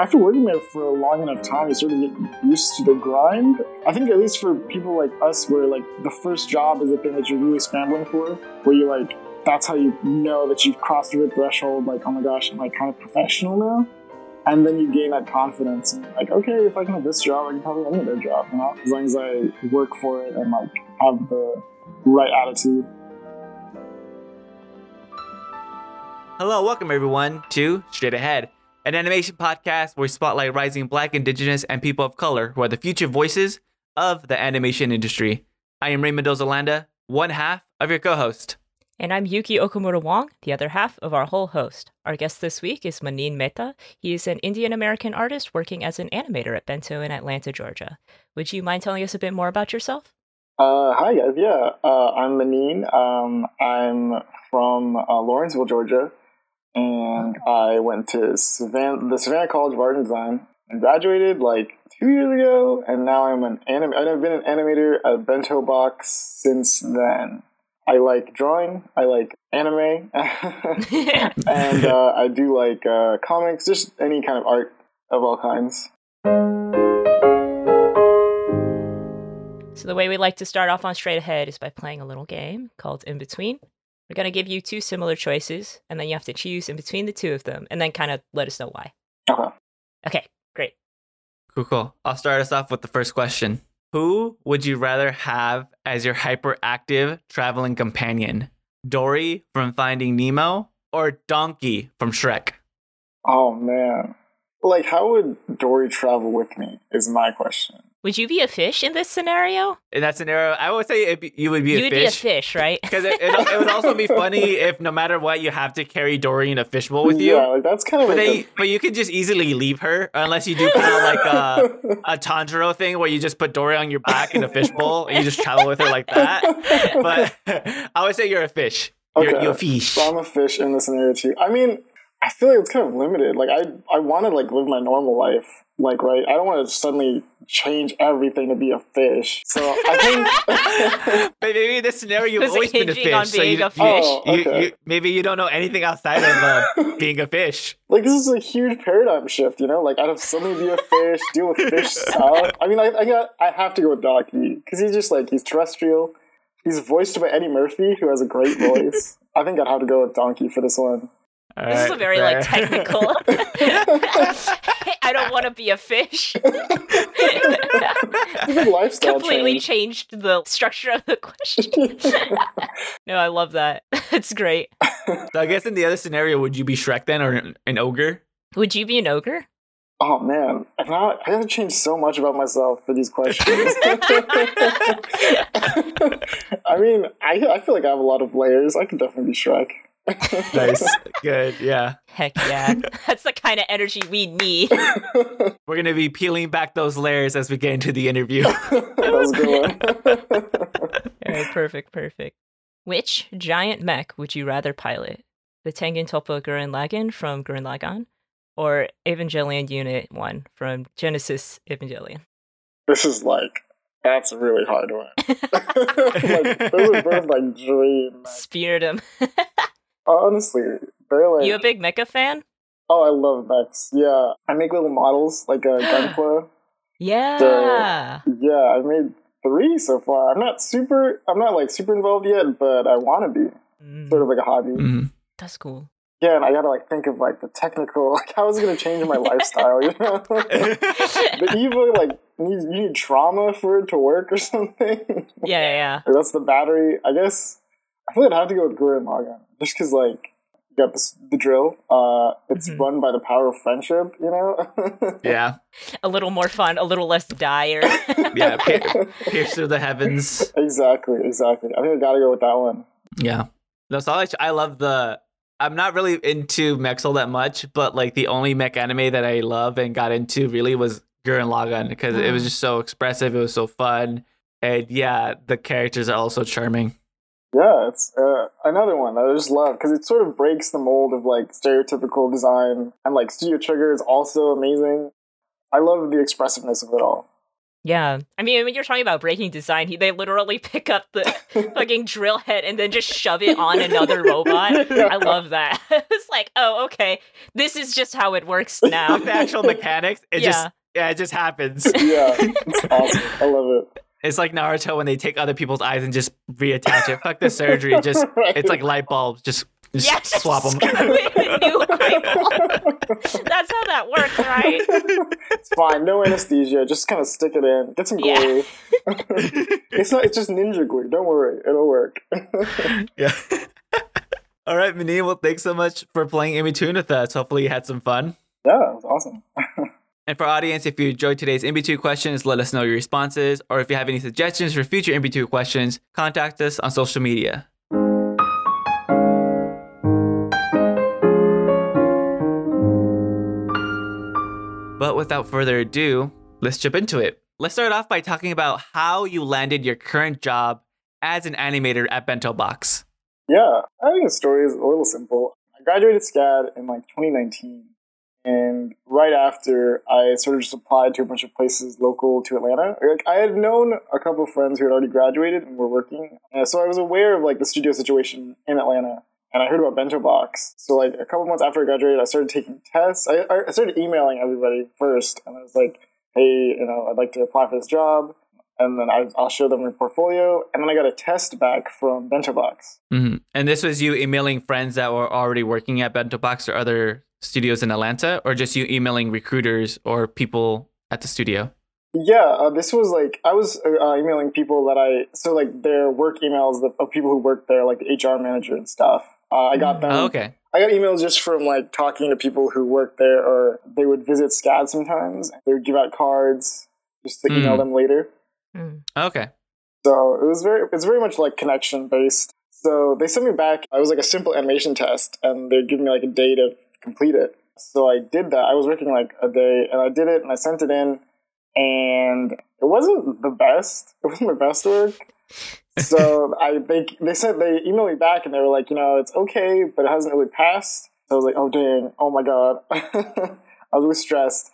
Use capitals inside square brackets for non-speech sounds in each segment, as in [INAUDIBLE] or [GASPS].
after working there for a long enough time, you sort of get used to the grind. I think at least for people like us, where like the first job is the thing that you're really scrambling for, where you like that's how you know that you've crossed the threshold. Like, oh my gosh, I'm like kind of professional now. And then you gain that confidence, and like, okay, if I can have this job, I can probably any other job, you know, as long as I work for it and like have the right attitude. Hello, welcome everyone to Straight Ahead, an animation podcast where we spotlight rising black, indigenous, and people of color who are the future voices of the animation industry. I am Raymond Mendoza Landa, one half of your co host. And I'm Yuki Okamura Wong, the other half of our whole host. Our guest this week is Manin Mehta. He is an Indian American artist working as an animator at Bento in Atlanta, Georgia. Would you mind telling us a bit more about yourself? Uh, hi guys, yeah, uh, I'm Manin. Um, I'm from uh, Lawrenceville, Georgia and I went to Savannah, the Savannah College of Art and Design and graduated like two years ago, and now I'm an anim- I've been an animator at Bento Box since then. I like drawing, I like anime, [LAUGHS] and [LAUGHS] uh, I do like uh, comics, just any kind of art of all kinds. So, the way we like to start off on Straight Ahead is by playing a little game called In Between. We're going to give you two similar choices, and then you have to choose in between the two of them, and then kind of let us know why. Okay. Okay, great. Cool, cool. I'll start us off with the first question Who would you rather have as your hyperactive traveling companion? Dory from Finding Nemo or Donkey from Shrek? Oh, man. Like, how would Dory travel with me? Is my question. Would you be a fish in this scenario? In that scenario, I would say it, you would be a fish. you a would fish. be a fish, right? [LAUGHS] Because it, it, it, would also be [LAUGHS] funny if no matter what, you have to carry Dory in a fishbowl with you. Yeah, like that's kind of but, like they, but you could just easily leave her unless you do kind of like a, [LAUGHS] a Tanjiro thing where you just put Dory on your back in a fishbowl and you just travel with her like that. But I would say you're a fish. Okay. You're, you're a fish. So I'm a fish in this scenario too. I mean, I feel like it's kind of limited. Like I, I want to like live my normal life. Like right, I don't want to suddenly change everything to be a fish. So I think [LAUGHS] but maybe in this scenario you've Was always been a fish. so being you, a fish? Oh, okay. you- maybe you don't know anything outside of uh, [LAUGHS] being a fish. like this is a huge paradigm shift. You know, like I'd have suddenly be a fish, deal with fish [LAUGHS] stuff. I mean, I, I got, I have to go with Donkey because he's just like he's terrestrial. He's voiced by Eddie Murphy, who has a great voice. I think I'd have to go with Donkey for this one. This is a very like technical. [LAUGHS] [LAUGHS] I don't want to be a fish. [LAUGHS] It's a lifestyle Completely change. changed the structure of the question. no, I love that. It's great. So I guess in the other scenario, would you be Shrek then or an, an ogre? Would you be an ogre? Oh man, and now I have to change so much about myself for these questions. I mean, I I feel like I have a lot of layers. I could definitely be Shrek. Nice, good, yeah. [LAUGHS] Heck yeah. [LAUGHS] That's the kind of energy we need. [LAUGHS] We're gonna be peeling back those layers as we get into the interview. that was a good one. All right, perfect, perfect. Which giant mech would you rather pilot? The Tengen Toppa Gurren Lagann from Gurren Lagann or Evangelion Unit 1 from Genesis Evangelion? this is like that's a really hard one. like, those are both like dreams. Speared him. Honestly, they're you a big mecha fan? oh, I love mechs. Yeah, I make little models like a Gunpla. [GASPS] Yeah. Yeah, I've made three so far. I'm not super. I'm not like super involved yet, but I want to be. Mm, Sort of like a hobby. Mhm. that's cool. Yeah, and I gotta like think of like the technical, [LAUGHS] like how is it gonna change my lifestyle? You know, [LAUGHS] [LAUGHS] the Eva like you you need trauma for it to work or something. Yeah, yeah, yeah. Like, that's the battery. I guess I feel like I'd have to go with Gurren Lagann just because like you got this, the drill. Uh, it's Mhm. run by the power of friendship. You know. [LAUGHS] Yeah, A little more fun, a little less dire. [LAUGHS] yeah. Pier- [LAUGHS] pierce through the heavens. exactly. Exactly. I think I gotta go with that one. Yeah. No, so I, I love the. I'm not really into mechs all that much, but like the only mech anime that I love and got into really was Gurren Lagann because it was just so expressive. It was so fun, and yeah, the characters are also charming. Yeah, it's uh, another one that I just love because it sort of breaks the mold of like stereotypical design, and like Studio Trigger is also amazing. I love the expressiveness of it all. Yeah. I mean, when you're talking about breaking design, he, they literally [LAUGHS] pick up the [LAUGHS] fucking drill head and then just shove it on another robot. [LAUGHS] I love that. it's like, oh, okay. This is just how it works now. the actual mechanics, it Yeah. just yeah, it just happens. Yeah, it's awesome. I love it. It's like Naruto when they take other people's eyes and just reattach it. Fuck the surgery. [LAUGHS] Just Right. it's like light bulbs. Just, just yeah, just swap them. [LAUGHS] New eyeball. That's how that works, right? It's fine. No anesthesia. Just kind of stick it in. Get some Yeah. glue. [LAUGHS] it's not. It's just ninja glue. Don't worry. It'll work. yeah. All right, Mani. Well, thanks so much for playing in between with us. Hopefully, you had some fun. yeah, it was awesome. And for audience, if you enjoyed today's in between questions, let us know your responses. Or if you have any suggestions for future in between questions, contact us on social media. But without further ado, let's jump into it. Let's start off by talking about how you landed your current job as an animator at Bento Box. Yeah, I think the story is a little simple. I graduated SCAD in like 2019, and right after, I sort of just applied to a bunch of places local to Atlanta. Like, I had known a couple of friends who had already graduated and were working, uh, so I was aware of like the studio situation in Atlanta. And I heard about Bento Box. So like a couple months after I graduated, I started taking tests. I, I started emailing everybody first, and I was like, "Hey, you know, I'd like to apply for this job." And then I, I'll show them my portfolio, and then I got a test back from Bento Box. hmm And this was you emailing friends that were already working at Bento Box or other studios in Atlanta, or just you emailing recruiters or people at the studio? Yeah, uh, this was like I was uh, emailing people that I so like their work emails of of people who work there, like the HR manager and stuff. Uh, I got them. Oh, okay. I got emails just from like talking to people who work there, or they would visit SCAD sometimes. They would give out cards just to email Mm. them later. Mm. Okay. So it was very, it's very much like connection based. So they sent me back. I was like a simple animation test, and they'd give me like a day to complete it. So I did that. I was working like a day, and I did it, and I sent it in, and it wasn't the best. It wasn't my best work. So [LAUGHS] I they they said they emailed me back, and they were like, you know, it's okay, but it hasn't really passed. So I was like, oh dang, oh my god, [LAUGHS] I was really stressed.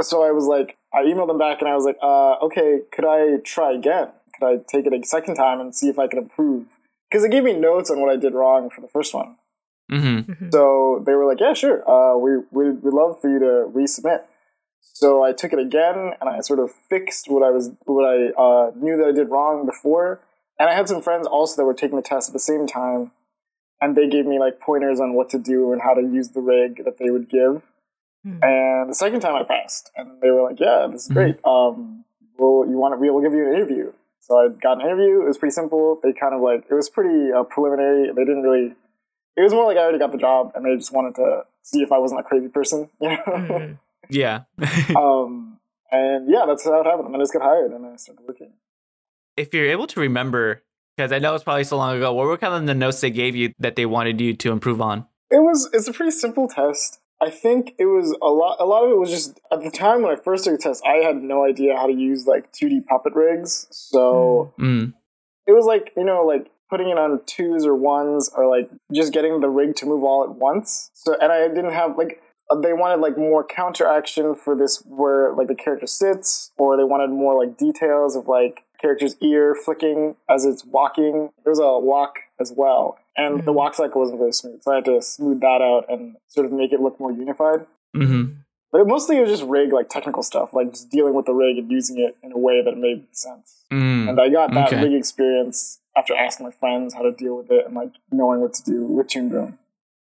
So I was like, I emailed them back, and I was like, uh, okay, could I try again? Could I take it a second time and see if I could improve? Because they gave me notes on what I did wrong for the first one. Hmm Mhm. So they were like, yeah, sure. Uh, we, we, we'd love for you to resubmit. So I took it again and I sort of fixed what I was, what I uh, knew that I did wrong before. And I had some friends also that were taking the test at the same time. And they gave me like pointers on what to do and how to use the rig that they would give. Hmm. And the second time I passed, and they were like, "Yeah, this is great. Um, well, you want to? We'll give you an interview." So I got an interview. It was pretty simple. They kind of like it was pretty uh, preliminary. They didn't really. It was more like I already got the job, and they just wanted to see if I wasn't a crazy person, [LAUGHS] you know. Mhm. Yeah. [LAUGHS] um, and yeah, that's how it happened. And I just got hired, and I started working. if you're able to remember, because I know it's probably so long ago, what were kind of the notes they gave you that they wanted you to improve on? It was it's a pretty simple test. I think it was a lot. A lot of it was just at the time when I first took the test, I had no idea how to use like 2D puppet rigs. So Mm. it was like you know like putting it on twos or ones or like just getting the rig to move all at once. So and I didn't have like uh, they wanted like more counteraction for this where like the character sits, or they wanted more like details of like character's ear flicking as it's walking. There was a walk as well, and the Mhm. walk cycle wasn't very smooth, so I had to smooth that out and sort of make it look more unified. hmm But it, mostly it was just rig like technical stuff, like just dealing with the rig and using it in a way that made sense. Mm. And I got that Okay. rig experience after asking my friends how to deal with it and like knowing what to do with Toon Boom.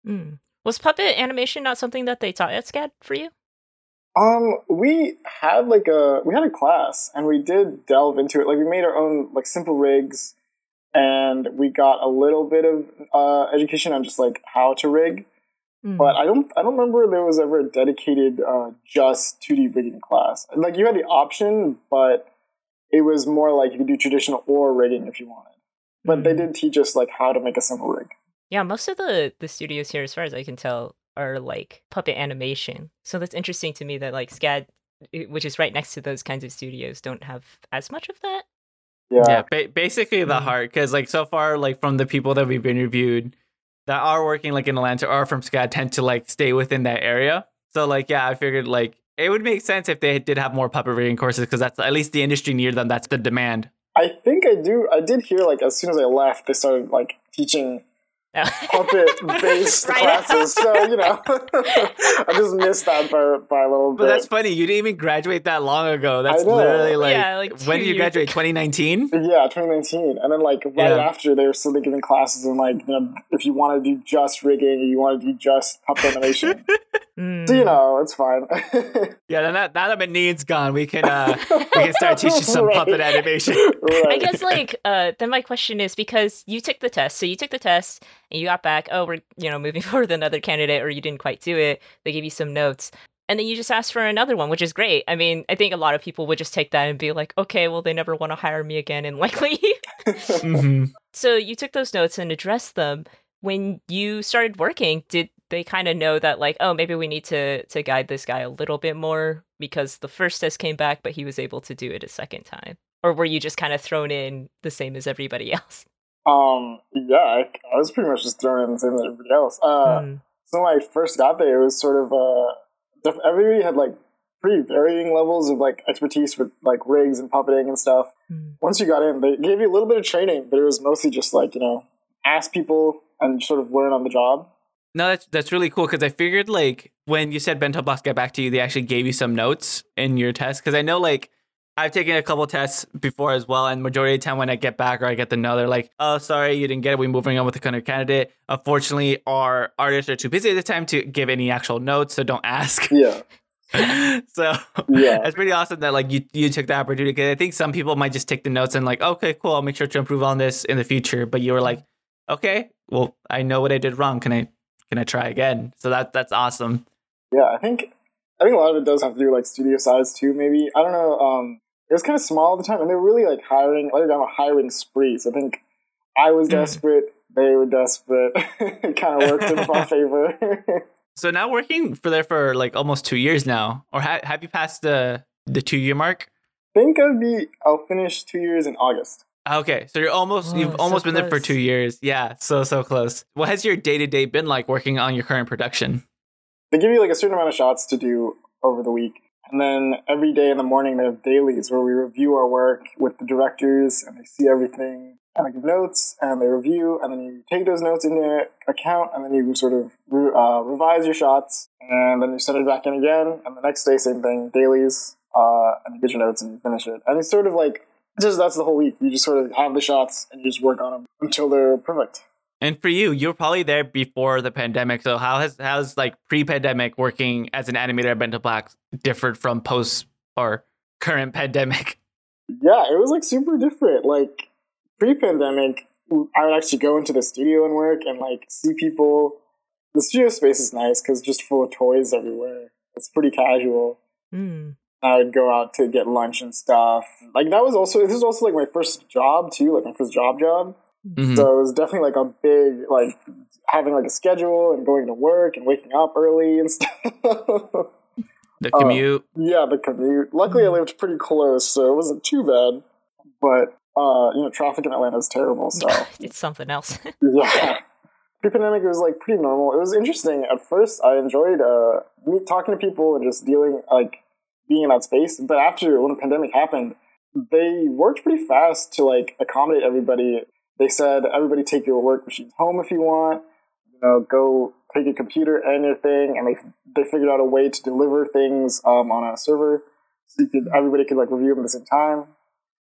Mm. Was puppet animation not something that they taught at SCAD for you? Um, we had like a we had a class and we did delve into it. Like we made our own like simple rigs, and we got a little bit of uh, education on just like how to rig. Mm. But I don't I don't remember there was ever a dedicated uh, just two D rigging class. Like you had the option, but it was more like you could do traditional or rigging if you wanted. But they Mm. did teach us like how to make a simple rig. Yeah, most of the the studios here, as far as I can tell, are like puppet animation. So that's interesting to me that like SCAD, which is right next to those kinds of studios, don't have as much of that. Yeah. Yeah, ba- basically the Mm. heart. Because like so far, like from the people that we've interviewed that are working like in Atlanta or from SCAD tend to like stay within that area. So like yeah, I figured like It would make sense if they did have more puppet rigging courses because that's at least the industry near them. That's the demand. I think I do. I did hear like as soon as I left, they started like teaching puppet based Right. classes. So you know, [LAUGHS] I just missed that by, by a little But bit. But that's funny. You didn't even graduate that long ago. That's literally like, Yeah, like when did you graduate? 2019? Yeah, 2019, and then like right Yeah. after they were still giving classes and like you know if you want to do just rigging, or you want to do just puppet animation. [LAUGHS] Mm. so you know it's fine. [LAUGHS] Yeah, now that, now that Manine's gone, we can uh, we can start teaching some Right. puppet animation. right. I guess like uh then my question is because you took the test, so you took the test and you got back, oh we're you know moving [LAUGHS] forward with another candidate or you didn't quite do it. They gave you some notes. And then you just asked for another one, which is great. I mean, I think a lot of people would just take that and be like, okay, well they never want to hire me again and [LAUGHS] likely. leave. Mhm. so you took those notes and addressed them. When you started working, did they kind of know that like, oh, maybe we need to to guide this guy a little bit more because the first test came back, but he was able to do it a second time? Or were you just kind of thrown in the same as everybody [LAUGHS] else? Um, yeah, I, I was pretty much just thrown in the same as everybody else. Uh, Mm. So when I first got there, it was sort of uh, def- everybody had like pretty varying levels of like expertise with like rigs and puppeting and stuff. Mm. Once you got in, they gave you a little bit of training, but it was mostly just like you know ask people and sort of learn on the job. No, that's that's really cool because I figured like when you said bento box get back to you, they actually gave you some notes in your test because I know like I've taken a couple tests before as well, and majority of the time when I get back or I get the no, they're like, "Oh, sorry, you didn't get it. We're moving on with the current candidate." Unfortunately, our artists are too busy at the time to give any actual notes, so don't ask. Yeah, [LAUGHS] so yeah, it's pretty awesome that like you you took the opportunity because I think some people might just take the notes and like, okay, cool, I'll make sure to improve on this in the future. But you were like, okay, well, I know what I did wrong. Can I I try again? So that that's awesome. yeah. I think I think a lot of it does have to do with, like studio size too. Maybe I don't know. Um, it was kind of small at the time, and they were really like hiring, like on a hiring spree. So I think I was Mm. desperate. They were desperate. [LAUGHS] it kind of worked in my [LAUGHS] favor. So now working for there for like almost two years now, or ha- have you passed the the two year mark? I think I'd be. I'll finish two years in August. Okay, so you're almost Oh, you've so almost been there for two years. Yeah, so so close. What has your day to day been like working on your current production? They give you like a certain amount of shots to do over the week, and then every day in the morning they have dailies where we review our work with the directors, and they see everything, and they give notes, and they review, and then you take those notes into account, and then you sort of re- uh, revise your shots, and then you send it back in again, and the next day same thing, dailies, uh, and you get your notes and you finish it, and it's sort of like just that's the whole week. You just sort of have the shots and you just work on them until they're perfect. And for you, you were probably there before the pandemic. So how has how's like pre pandemic working as an animator at Bento Box differed from post or current pandemic? Yeah, it was like super different. Like pre-pandemic, I would actually go into the studio and work and like see people. The studio space is nice because just full of toys everywhere. It's pretty casual. Mm. I would go out to get lunch and stuff. Like that was also this was also like my first job too, like my first job job. Mhm. So it was definitely like a big like having like a schedule and going to work and waking up early and [LAUGHS] stuff. the uh, commute. Yeah, the commute. Luckily, I lived pretty close, so it wasn't too bad. But uh, you know, traffic in Atlanta is terrible. So [LAUGHS] it's something else. [LAUGHS] yeah, pre-pandemic it was like pretty normal. It was interesting at first. I enjoyed uh, me talking to people and just dealing like being in that space. But after when the pandemic happened, they worked pretty fast to like accommodate everybody. They said everybody take your work machines home if you want. You know, go take your computer and your thing, and they they figured out a way to deliver things um, on a server, so you could everybody could like review them at the same time.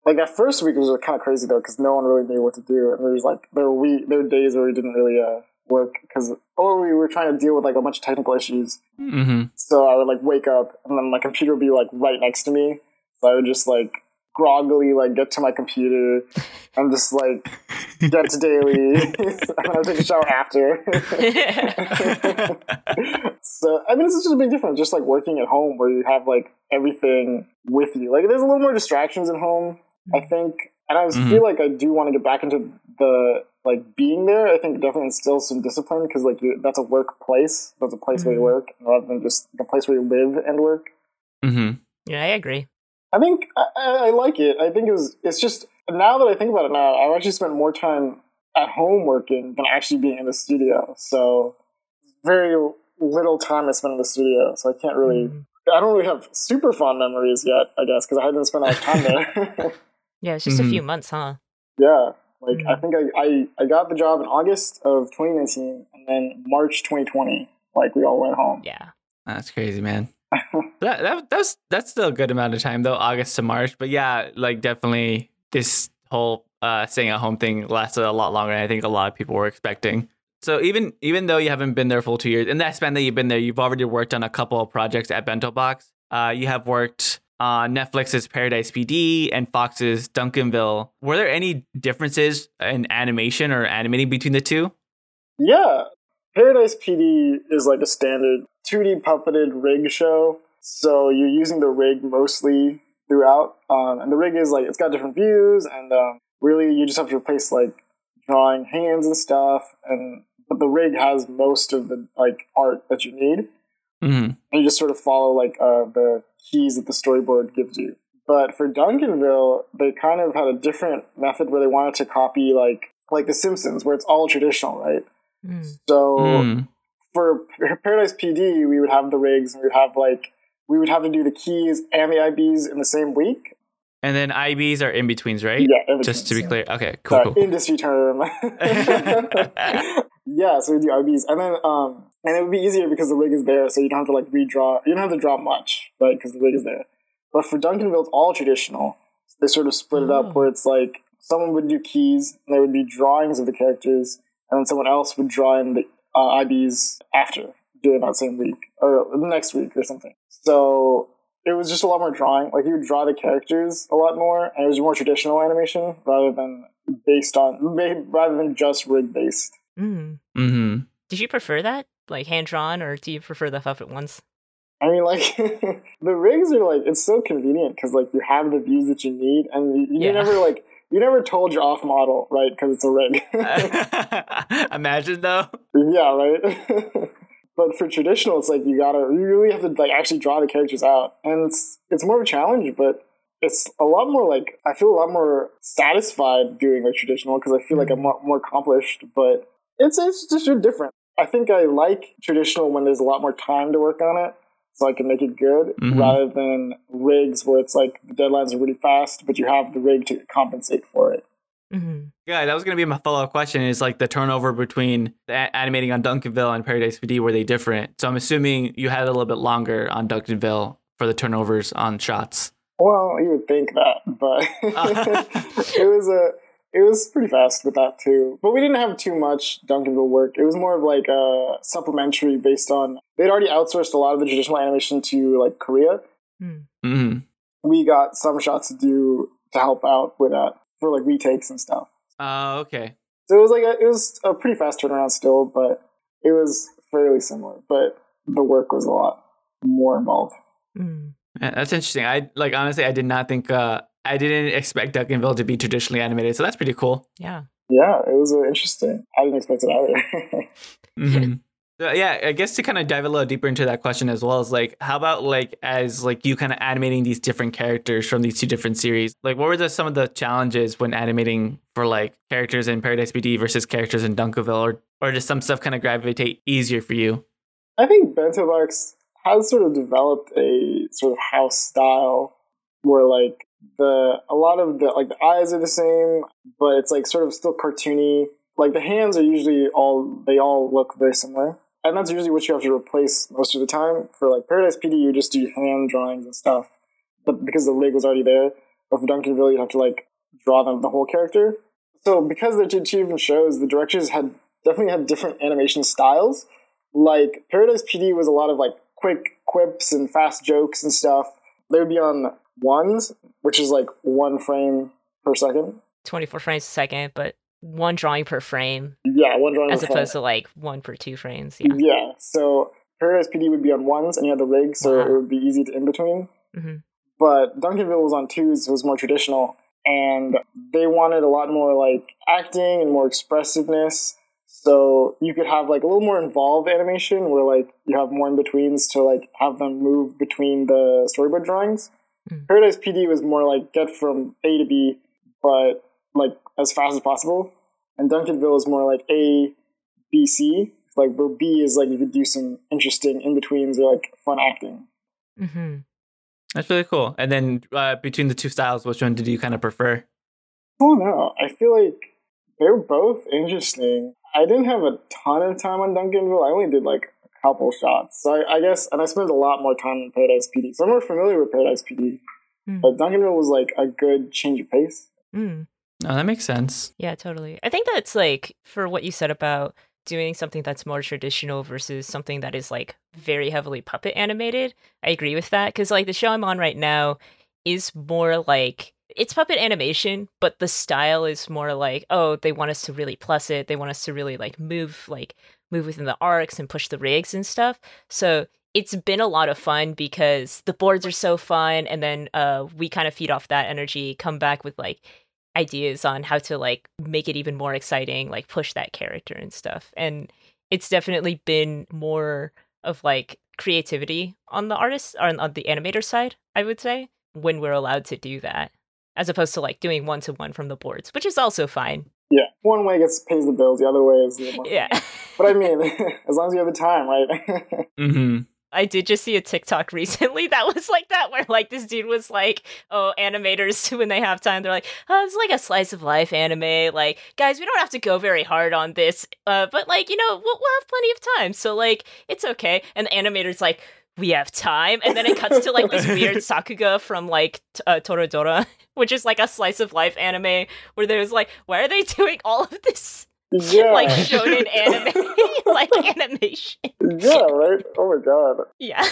Like that first week was kind of crazy though, because no one really knew what to do, and there was like there were we there were days where we didn't really uh, work because or we were trying to deal with like a bunch of technical issues. hmm So I would like wake up and then my computer would be like right next to me. So I would just like groggily like get to my computer [LAUGHS] and just like get to daily [LAUGHS] and then I would take a shower after. [LAUGHS] so I mean this is just a big difference just like working at home where you have like everything with you. Like there's a little more distractions at home, I think. And I Mhm. feel like I do want to get back into the like being there. I think definitely instills some discipline because like you, that's a workplace. That's a place where you Mhm. work rather than just a place where you live and work. Mm-hmm. yeah, I agree. I think I, I I like it. I think it was. It's just now that I think about it now, I've actually spent more time at home working than actually being in the studio. So very little time I spent in the studio. So I can't really Mm. I don't really have super fond memories yet, I guess, because I hadn't spent a lot of time [LAUGHS] there. Yeah, it's just Mhm. a few months, huh? yeah, like I Mhm. think I, I I got the job in August of 2019, and then March 2020, like we all went home. Yeah. That's crazy, man. [LAUGHS] that, that that's that's still a good amount of time though, August to March. But yeah, like definitely this whole uh staying at home thing lasted a lot longer than I think a lot of people were expecting. So even even though you haven't been there full two years, in that span that you've been there, you've already worked on a couple of projects at Bento Box. Uh, you have worked on Netflix's Paradise PD and Fox's Duncanville. Were there any differences in animation or animating between the two? Yeah, Paradise PD is like a standard 2D puppeted rig show. So you're using the rig mostly throughout, um, and the rig is like it's got different views, and um, really you just have to replace like drawing hands and stuff, and but the rig has most of the like art that you need, Mm-hmm. and you just sort of follow like uh, the keys that the storyboard gives you. But for Duncanville, they kind of had a different method where they wanted to copy like like The Simpsons, where it's all traditional, right? Mm. So Mm. for Paradise PD, we would have the rigs, and we would have like we would have to do the keys and the IBs in the same week. And then IBs are in betweens, right? Yeah, in Just to be between. clear. Okay, cool. Sorry, cool. industry term. [LAUGHS] [LAUGHS] yeah, so we do IBs, and then um, and it would be easier because the rig is there, so you don't have to like redraw. You don't have to draw much, right? Because the rig is there. But for Duncanville, it's all traditional. They sort of split it Oh. up where it's like someone would do keys, and there would be drawings of the characters, and then someone else would draw in the uh, IBs after during that same week or the next week or something. So it was just a lot more drawing. Like you would draw the characters a lot more, and it was more traditional animation rather than based on rather than just rig based. Mm. hmm Did you prefer that? Like hand drawn, or do you prefer the puppet ones? I mean, like [LAUGHS] the rigs are like it's so convenient because like you have the views that you need, and you, you Yeah. never like you never told your off model right because it's a rig. [LAUGHS] Imagine though. yeah, right. [LAUGHS] but for traditional, it's like you gotta you really have to like actually draw the characters out, and it's it's more of a challenge, but it's a lot more like I feel a lot more satisfied doing like traditional because I feel like I'm mm. more, more accomplished. But it's it's just a different. I think I like traditional when there's a lot more time to work on it, so I can make it good, Mhm. rather than rigs where it's like the deadlines are really fast, but you have the rig to compensate for it. hmm Yeah, that was gonna be my follow up question. Is like the turnover between the a- animating on Duncanville and Paradise PD were they different? So I'm assuming you had a little bit longer on Duncanville for the turnovers on shots. Well, you would think that, but [LAUGHS] [LAUGHS] it was a it was pretty fast with that too. But we didn't have too much Duncanville work. It was more of like a supplementary based on they'd already outsourced a lot of the traditional animation to like Korea. hmm We got some shots to do to help out with that for like retakes and stuff. Oh, okay. So it was like a, it was a pretty fast turnaround still, but it was fairly similar. But the work was a lot more involved. Mm. Yeah, That's interesting. I like honestly, I did not think. uh I didn't expect Duncanville to be traditionally animated, so that's pretty cool. Yeah. Yeah, it was uh, interesting. I didn't expect it either. [LAUGHS] Mhm. [LAUGHS] So, yeah, I guess to kind of dive a little deeper into that question as well is like, how about like as like you kind of animating these different characters from these two different series? Like, what were the, some of the challenges when animating for like characters in Paradise PD versus characters in Duncanville, or or does some stuff kind of gravitate easier for you? I think Bento Box has sort of developed a sort of house style where like the a lot of the like the eyes are the same, but it's like sort of still cartoony. Like the hands are usually all they all look very similar. And that's usually what you have to replace most of the time. For like Paradise PD you just do hand drawings and stuff. But because the leg was already there. But for Duncanville you have to like draw them the whole character. So because they're two different shows, the directors had definitely had different animation styles like Paradise PD was a lot of like quick quips and fast jokes and stuff. They would be on ones, which is like one frame per second. 24 frames a second, but one drawing per frame Yeah, one drawing as per frame. opposed to like one per two frames. Yeah. Yeah, so Paradise PD would be on ones, and you had the rig, so Wow. it would be easy to in between. Mhm. But Duncanville was on twos, so it was more traditional, and they wanted a lot more like acting and more expressiveness. So you could have like a little more involved animation where like you have more in betweens to like have them move between the storyboard drawings. Mm. Paradise PD was more like get from A to B, but like as fast as possible. And Duncanville is more like A, B, C. Like where B is like you could do some interesting in betweens or like fun acting. Mm-hmm. That's really cool. And then uh, between the two styles, which one did you kind of prefer? I don't know. I feel like they're both interesting. I didn't have a ton of time on Duncanville. I only did like a couple shots. So I, I guess, and I spent a lot more time in Paradise PD. So I'm more familiar with Paradise PD. Mm. But Duncanville was like a good change of pace. Mm. Oh, that makes sense. Yeah, totally. I think that's like for what you said about doing something that's more traditional versus something that is like very heavily puppet animated. I agree with that because like the show I'm on right now is more like it's puppet animation, but the style is more like oh they want us to really plus it. They want us to really like move like move within the arcs and push the rigs and stuff. So it's been a lot of fun because the boards are so fun and then uh we kind of feed off that energy come back with like ideas on how to like make it even more exciting, like push that character and stuff. And it's definitely been more of like creativity on the artist or on the animator side, I would say, when we're allowed to do that, as opposed to like doing one to one from the boards, which is also fine. Yeah, one way gets pays the bills, the other way is the Yeah. But I mean, [LAUGHS] as long as you have the time, right? [LAUGHS] Mm-hmm. I did just see a TikTok [LAUGHS] recently that was like that, where like this dude was like, "Oh, animators when they have time, they're like, oh, it's like a slice of life anime. Like, guys, we don't have to go very hard on this, uh, but like, you know, we'll, we'll have plenty of time, so like, it's okay." And the animator's like, "We have time," and then it cuts to like this weird [LAUGHS] Sakuga from like t- uh, Toradora, [LAUGHS] which is like a slice of life anime, where there's like, why are they [LAUGHS] doing all of this yeah. like shonen anime, like animation? yeah, right? Oh my god. Yeah.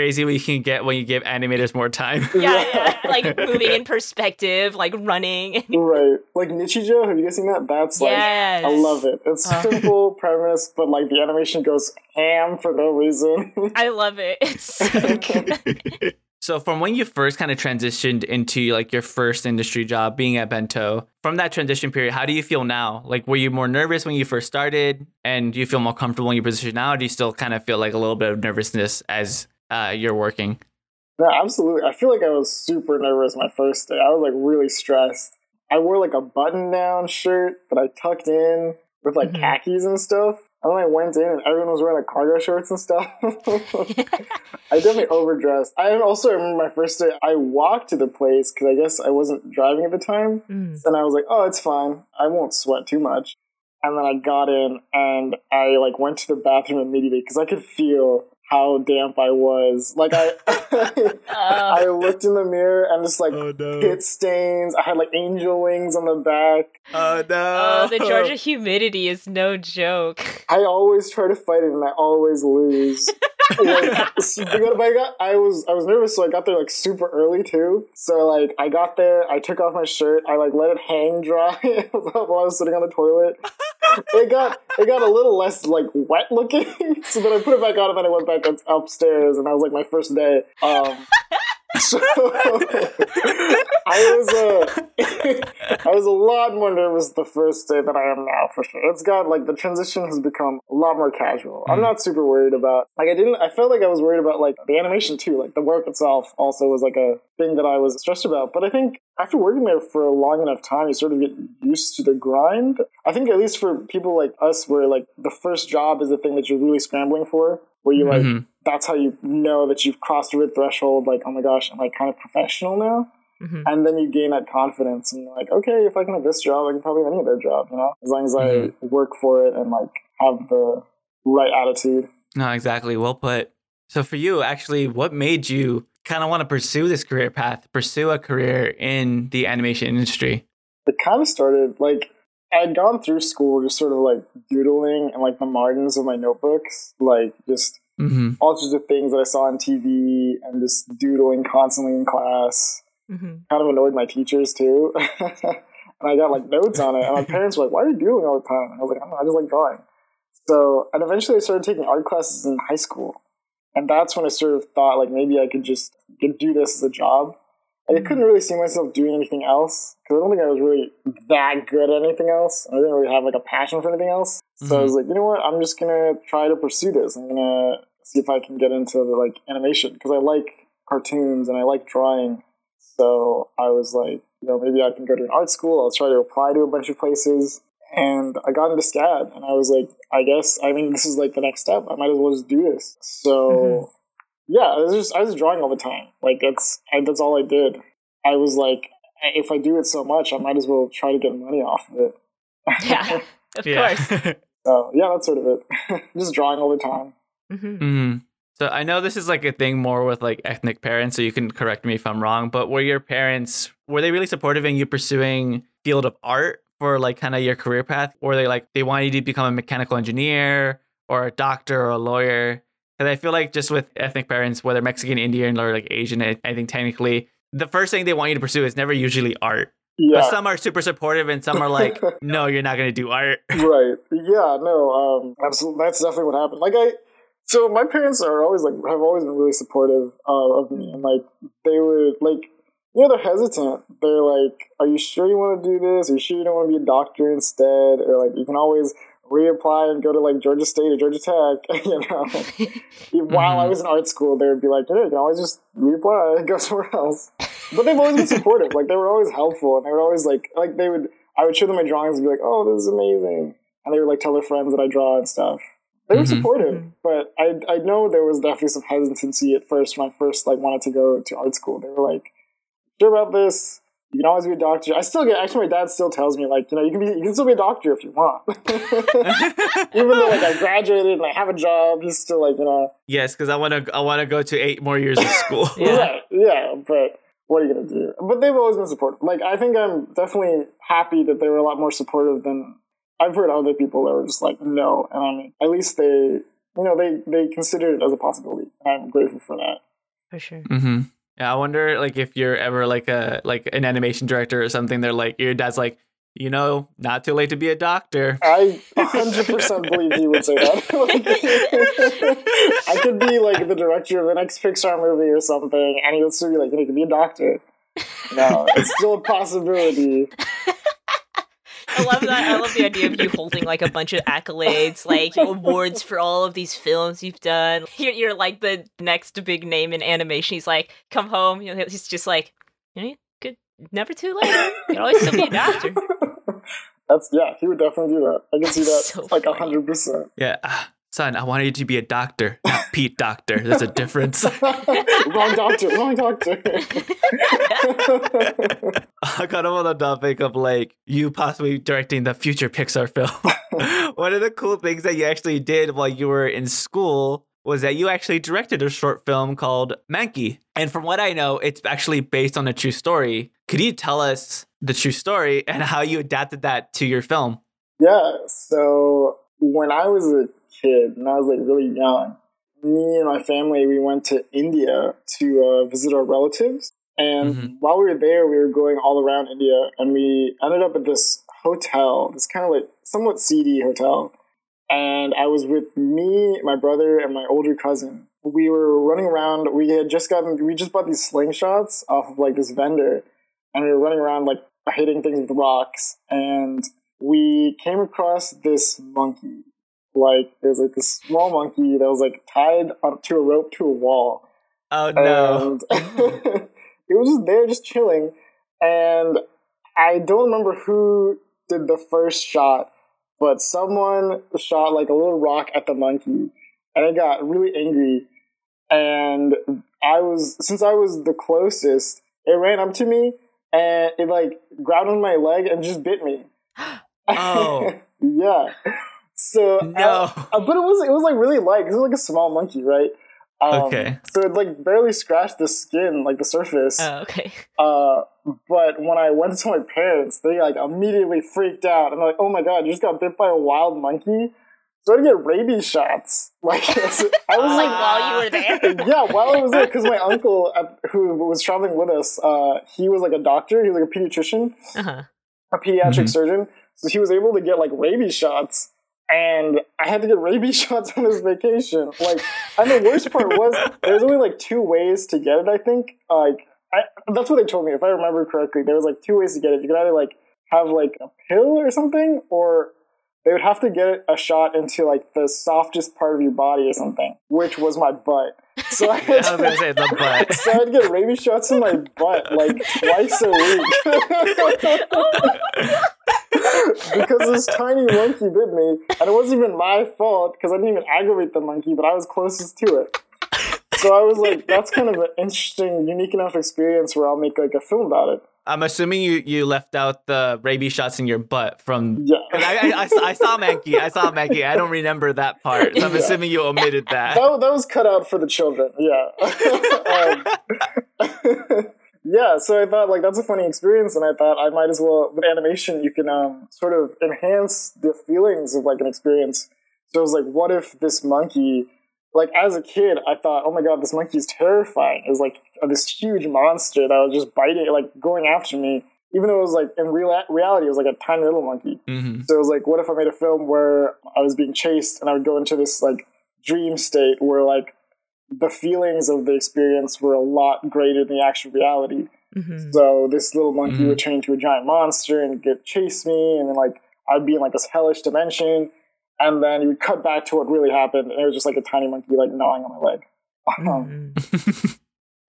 Crazy what you can get when you give animators more time. yeah, yeah, [LAUGHS] like moving in perspective, like running. Right. Like Nichijou, have you guys seen that? That's like yes, I love it. It's Uh. simple premise, but like the animation goes ham for no reason. I love it. It's so [LAUGHS] good. So from when you first kind of transitioned into like your first industry job being at Bento, from that transition period, how do you feel now? Like were you more nervous when you first started and do you feel more comfortable in your position now or do you still kind of feel like a little bit of nervousness as uh, you're working? no, absolutely. I feel like I was super nervous my first day. I was like really stressed. I wore like a button down shirt that I tucked in with like Mhm. khakis and stuff. And then I went in and everyone was wearing like cargo shorts and stuff. [LAUGHS] I definitely [LAUGHS] overdressed. I also remember my first day. I walked to the place because I guess I wasn't driving at the time, Mm. and I was like, "Oh, it's fine. I won't sweat too much." And then I got in and I like went to the bathroom immediately because I could feel how damp I was. Like I, [LAUGHS] [LAUGHS] I Uh, looked in the mirror and just like no. pit stains. I had like angel wings on the back. Oh no. oh, the Georgia humidity is no joke. I always try to fight it and I always lose. [LAUGHS] like, s- I got, I was, I was nervous, so I got there like super early too. So like, I got there, I took off my shirt, I like let it hang dry while I was sitting on the toilet. It got, it got a little less like wet looking. [LAUGHS] so then I put it back on, and then I went back upstairs, and that was like my first day. Um, so I was, uh, [LAUGHS] I was a lot more nervous the first day than I am now for sure. It's got like the transition has become a lot more casual. I'm Mm. not super worried about like I didn't I felt like I was worried about like the animation too. Like the work itself also was like a thing that I was stressed about. But I think after working there for a long enough time you sort of get used to the grind. I think at least for people like us where like the first job is the thing that you're really scrambling for. Where you like Mhm. That's how you know that you've crossed a red threshold, like, oh my gosh, I'm like kind of professional now Mhm. and then you gain that confidence and you're like okay if i can have this job i can probably have any other job you know as long as Mhm. i work for it and like have the right attitude No, exactly. Well put. So for you, actually, what made you kind of want to pursue this career path, pursue a career in the animation industry? it kind of started like i'd gone through school just sort of like doodling and like the margins of my notebooks like just Mm-hmm. all sorts of things that i saw on tv and just doodling constantly in class Mhm. kind of annoyed my teachers too. [LAUGHS] and I got like notes on it, and my parents were like, "Why are you doing all the time?" And I was like, "I don't know, I just like drawing." So, and eventually, I started taking art classes in high school, and that's when I sort of thought like maybe I could just get, do this as a job. Like, I couldn't really see myself doing anything else because I don't think I was really that good at anything else. I didn't really have like a passion for anything else. So I was like, you know what? I'm just gonna try to pursue this. I'm gonna see if I can get into the, like animation because I like cartoons and I like drawing. So I was like, you know, maybe I can go to an art school. I'll try to apply to a bunch of places. And I got into SCAD, and I was like, I guess, I mean, this is like the next step. I might as well just do this. So, mm-hmm. yeah, I was just I was drawing all the time. Like that's I, that's all I did. I was like, if I do it so much, I might as well try to get money off of it. Yeah, [LAUGHS] of Yeah. course. [LAUGHS] So yeah, that's sort of it. [LAUGHS] just drawing all the time. Hmm hmm So I know this is like a thing more with like ethnic parents, so you can correct me if I'm wrong. But were your parents were they really supportive in you pursuing field of art for like kind of your career path? Or they like they wanted you to become a mechanical engineer or a doctor or a lawyer? Because I feel like just with ethnic parents, whether Mexican, Indian, or like Asian, I think technically the first thing they want you to pursue is never usually art. Yeah, But some are super supportive and some are like, [LAUGHS] no, you're not gonna do art. right. Yeah, no, um, absolutely. That's definitely what happened. Like I, so my parents are always like have always been really supportive uh, of me, and like they would like, you know, they're hesitant. They're like, "Are you sure you want to do this? Are you sure you don't want to be a doctor instead?" Or like, you can always reapply and go to like Georgia State or Georgia Tech. [LAUGHS] You know, [LAUGHS] while I Mhm. was in art school, they would be like, "Yeah, you can always just reapply and go [LAUGHS] somewhere else." But they've always been supportive. Like they were always helpful, and they were always like, like they would. I would show them my drawings and be like, "Oh, this is amazing," and they would like tell their friends that I draw and stuff. They were Mhm. supportive, Mhm. but I I know there was definitely some hesitancy at first when I first like wanted to go to art school. They were like, "Sure about this? You can always be a doctor." I still get actually my dad still tells me like, you know, you can be you can still be a doctor if you want. [LAUGHS] Even though like I graduated and I have a job, he's still like, you know, yes, because I wanna I wanna go to eight more years of school. [LAUGHS] Yeah. Right, yeah, but what are you gonna do? But they've always been supportive. Like I think I'm definitely happy that they were a lot more supportive than I've heard other people that were just like no. And I mean, at least they, you know, they they considered it as a possibility. And I'm grateful for that. For sure. Mm-hmm. Yeah, I wonder like if you're ever like a like an animation director or something. They're like your dad's like, you know, not too late to be a doctor. I 100% believe he would say that. [LAUGHS] I could be like the director of the next Pixar movie or something, and he would still be like, you could be a doctor. No, it's still a possibility. [LAUGHS] I love that. I love the idea of you holding like a bunch of accolades, like [LAUGHS] awards for all of these films you've done. You're, you're like the next big name in animation. He's like, come home. You know, he's just like, you know, you could never too late. You can always still be a doctor. [LAUGHS] That's yeah, he would definitely do that. I can see that so like a hundred percent. Yeah, ah, son, I wanted you to be a doctor, not Pete Docter. There's a difference. [LAUGHS] wrong doctor, wrong doctor. I got him on the topic of like you possibly directing the future Pixar film. [LAUGHS] One of the cool things that you actually did while you were in school was that you actually directed a short film called Mankey. And from what I know, it's actually based on a true story. Could you tell us the true story and how you adapted that to your film? yeah, so when I was a kid and I was like really young, me and my family we went to India to uh, visit our relatives. And Mhm. while we were there, we were going all around India, and we ended up at this hotel, this kind of like somewhat seedy hotel. And I was with me, my brother, and my older cousin. We were running around. We had just gotten, we just bought these slingshots off of like this vendor, and we were running around like hitting things with rocks. And we came across this monkey. Like there's like this small monkey that was like tied up to a rope to a wall Oh no. and [LAUGHS] it was just there, just chilling. And I don't remember who did the first shot, but someone shot like a little rock at the monkey, and it got really angry. And I was, since I was the closest, it ran up to me and it like grabbed on my leg and just bit me. [GASPS] Oh. [LAUGHS] yeah. So No. uh, but it was it was like really light. It was like a small monkey, right? Um, Okay. So it like barely scratched the skin, like the surface. Oh, okay. [LAUGHS] Uh, but when I went to my parents, they like immediately freaked out and like, "Oh my god, you just got bit by a wild monkey!" So I had to get rabies shots. [LAUGHS] Like I was Like like, while you were there. [LAUGHS] yeah, while I was there, because my uncle uh, who was traveling with us, uh, he was like a doctor. He was like a pediatrician Uh-huh. a pediatric Mhm. surgeon, so he was able to get like rabies shots, and I had to get rabies [LAUGHS] shots on this vacation. Like, and the worst part was there's only like two ways to get it. I think like I, that's what they told me if I remember correctly. There was like two ways to get it. You could either like have like a pill or something, or they would have to get a shot into like the softest part of your body or something, which was my butt. So I [LAUGHS] I had was gonna say the butt. [LAUGHS] so I'd get rabies shots in my butt like twice a week. Oh because this tiny monkey bit me, and it wasn't even my fault because I didn't even aggravate the monkey, but I was closest to it. so I was like, that's kind of an interesting, unique enough experience where I'll make like a film about it. I'm assuming you, you left out the rabies shots in your butt from. Yeah. [LAUGHS] I, I, I, I saw Mankey. I saw Mankey. I don't remember that part. So I'm Yeah. assuming you omitted that. that, that was cut out for the children. Yeah. [LAUGHS] um, [LAUGHS] yeah. So I thought like that's a funny experience, and I thought I might as well with animation you can um, sort of enhance the feelings of like an experience. So I was like, what if this monkey? Like as a kid, I thought, oh my god, this monkey is terrifying. It was like this huge monster that was just biting, like going after me. Even though it was like in real reality, it was like a tiny little monkey. hmm So it was like, what if I made a film where I was being chased and I would go into this like dream state where like the feelings of the experience were a lot greater than the actual reality. Mhm. So this little monkey Mhm. would turn into a giant monster and get chase me, and then like I'd be in like this hellish dimension, and then you would cut back to what really happened, and it was just like a tiny monkey like gnawing on my leg. Um, Mhm. [LAUGHS]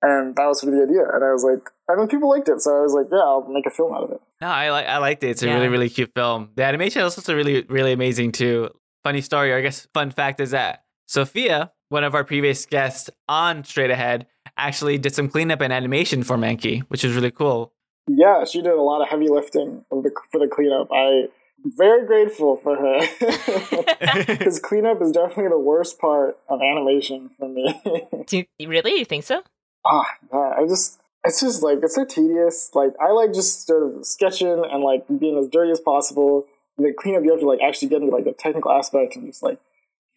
and that was sort of the idea. And I was like, and then people liked it, so I was like, yeah, I'll make a film out of it. No, I like I liked it. It's a Yeah. really really cute film. The animation is also really really amazing too. Funny story, or I guess fun fact is that Sophia, one of our previous guests on Straight Ahead, actually did some cleanup and animation for Mankey, which is really cool. Yeah, she did a lot of heavy lifting of the, for the cleanup. I very grateful for her [LAUGHS] because cleanup is definitely the worst part of animation for me. [LAUGHS] Do you, really? You think so? ah, yeah, I just it's just like it's so tedious. Like I like just sort of sketching and like being as dirty as possible. And then cleanup, you have to like actually get into like the technical aspect and just like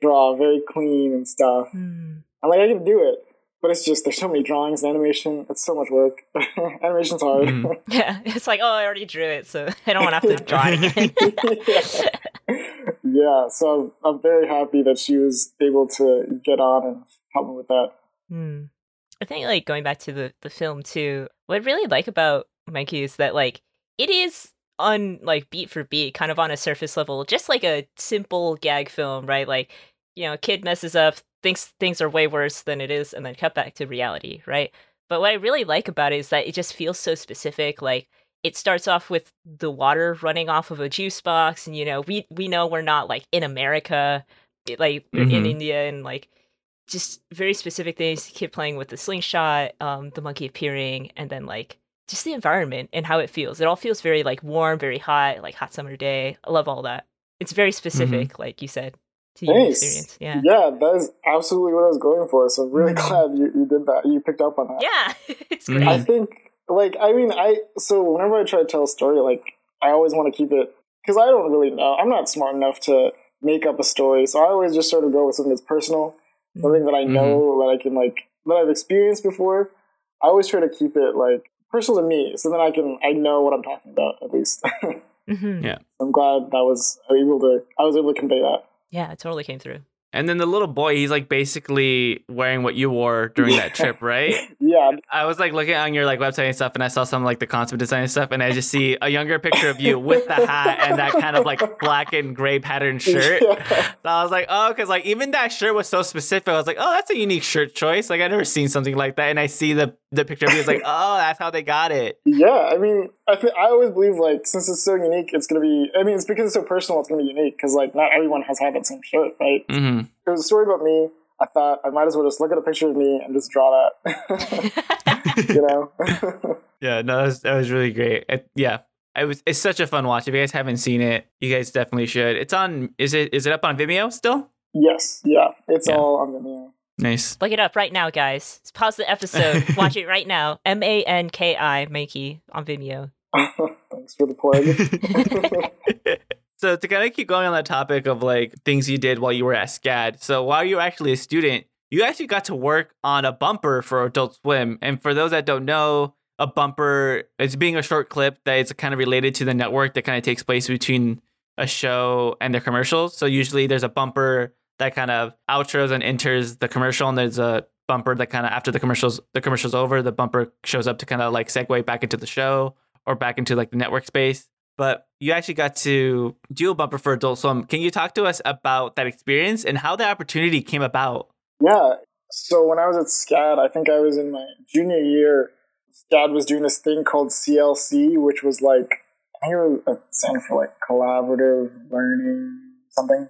draw very clean and stuff. Hmm. And like I can do it, but it's just there's so many drawings in animation. It's so much work. [LAUGHS] Animation's hard. Mhm. [LAUGHS] Yeah, it's like, oh, I already drew it, so [LAUGHS] I don't want to have to draw it again. yeah, so I'm, I'm very happy that she was able to get on and help me with that. Hmm. I think like going back to the the film too. What I really like about Mikey is that like it is on like beat for beat, kind of on a surface level, just like a simple gag film, right? Like you know, kid messes up, thinks things are way worse than it is, and then cut back to reality, right? But what I really like about it is that it just feels so specific. Like it starts off with the water running off of a juice box, and you know, we we know we're not like in America, like we're in. India, and like just very specific things. Kid playing with the slingshot, um, the monkey appearing, and then like just the environment and how it feels. It all feels very like warm, very hot, like hot summer day. I love all that. It's very specific, like you said, to your Thanks. experience. Yeah. Yeah, that is absolutely what I was going for. So I'm really Mhm. glad you, you did that. You picked up on that. Yeah, [LAUGHS] it's Mhm. great. I think, like, I mean, I so whenever I try to tell a story, like, I always want to keep it because I don't really know. I'm not smart enough to make up a story, so I always just sort of go with something that's personal, something that I know that I can like that I've experienced before. I always try to keep it like personal to me, so then I can I know what I'm talking about at least. [LAUGHS] Mhm. Yeah. I'm glad that was able to I was able to convey that. Yeah, it totally came through. And then the little boy, he's like basically wearing what you wore during that trip, [LAUGHS] right? Yeah, I was like looking on your like website and stuff, and I saw some like the concept design and stuff, and I just see a younger picture of you with the hat and that kind of like black and gray patterned [LAUGHS] shirt. Yeah. So I was like, oh, because like even that shirt was so specific. I was like, oh, that's a unique shirt choice. Like I never seen something like that, and I see the the picture of you. It's like, oh, that's how they got it. Yeah, I mean, I I always believe like since it's so unique, it's gonna be. I mean, it's because it's so personal, it's gonna be unique. Because like not everyone has had that same shirt, right? hmm It was a story about me. I thought I might as well just look at a picture of me and just draw that. [LAUGHS] you know? [LAUGHS] Yeah, no, that was, that was really great. It, yeah, it was. It's such a fun watch. If you guys haven't seen it, you guys definitely should. It's on. Is it? Is it up on Vimeo still? yes, yeah, it's Yeah. all on Vimeo. Nice. Look it up right now, guys. Just pause the episode. [LAUGHS] Watch it right now. M A N K I Mankey on Vimeo. Thanks for the plug. So to kind of keep going on that topic of like things you did while you were at SCAD. So while you were actually a student, you actually got to work on a bumper for Adult Swim. And for those that don't know, a bumper is being a short clip that is kind of related to the network that kind of takes place between a show and their commercials. So usually there's a bumper that kind of outros and enters the commercial, and there's a bumper that kind of after the commercials the commercial's over, the bumper shows up to kind of like segue back into the show or back into like the network space. But you actually got to do a bumper for Adult Swim. Can you talk to us about that experience and how the opportunity came about? yeah. So when I was at SCAD, I think I was in my junior year. SCAD was doing this thing called CLC, which was like I think it was a stand for like collaborative learning something.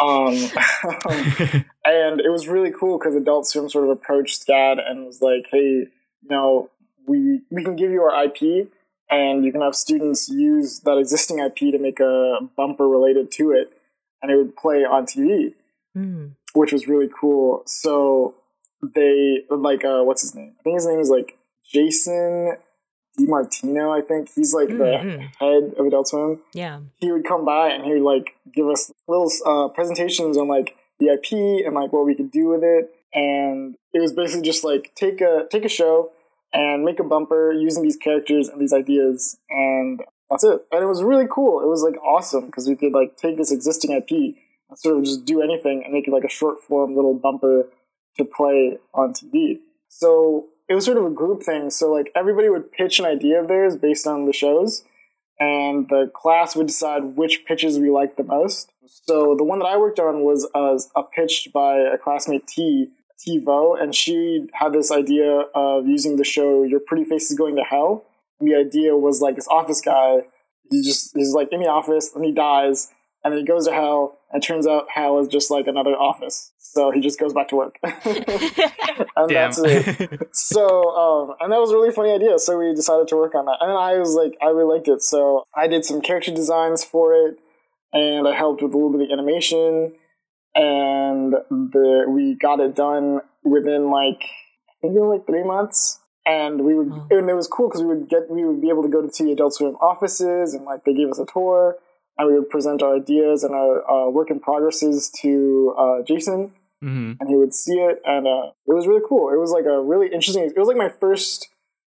Um, [LAUGHS] and it was really cool because Adult Swim sort of approached SCAD and was like, "Hey, you know, we we can give you our IP, and you can have students use that existing IP to make a bumper related to it, and it would play on TV, Mm. which was really cool." So they like, uh, what's his name? I think his name is like Jason DiMartino. I think he's like the Mhm. head of Adult Swim Yeah. he would come by and he would like give us little uh, presentations on like the IP and like what we could do with it. And it was basically just like take a take a show and make a bumper using these characters and these ideas, and that's it. And it was really cool. It was like awesome because we could like take this existing IP and sort of just do anything and make it like a short form little bumper to play on TV. So it was sort of a group thing. So like everybody would pitch an idea of theirs based on the shows and the class would decide which pitches we liked the most. So the one that I worked on was uh, a pitched by a classmate T, T Vo, and she had this idea of using the show Your Pretty Face is Going to Hell. And the idea was like this office guy, he just he's like in the office and he dies and then he goes to hell and it turns out hell is just like another office. So he just goes back to work. [LAUGHS] and Damn. that's it so um and that was a really funny idea so we decided to work on that and i was like i really liked it so i did some character designs for it and i helped with a little bit of the animation and the we got it done within like i think it was like three months. And we would Wow. and it was cool because we would get we would be able to go to see adult swim offices and like they gave us a tour and we would present our ideas and our uh, work in progresses to uh, jason. Hmm and he would see it and uh, it was really cool. It was like a really interesting it was like my first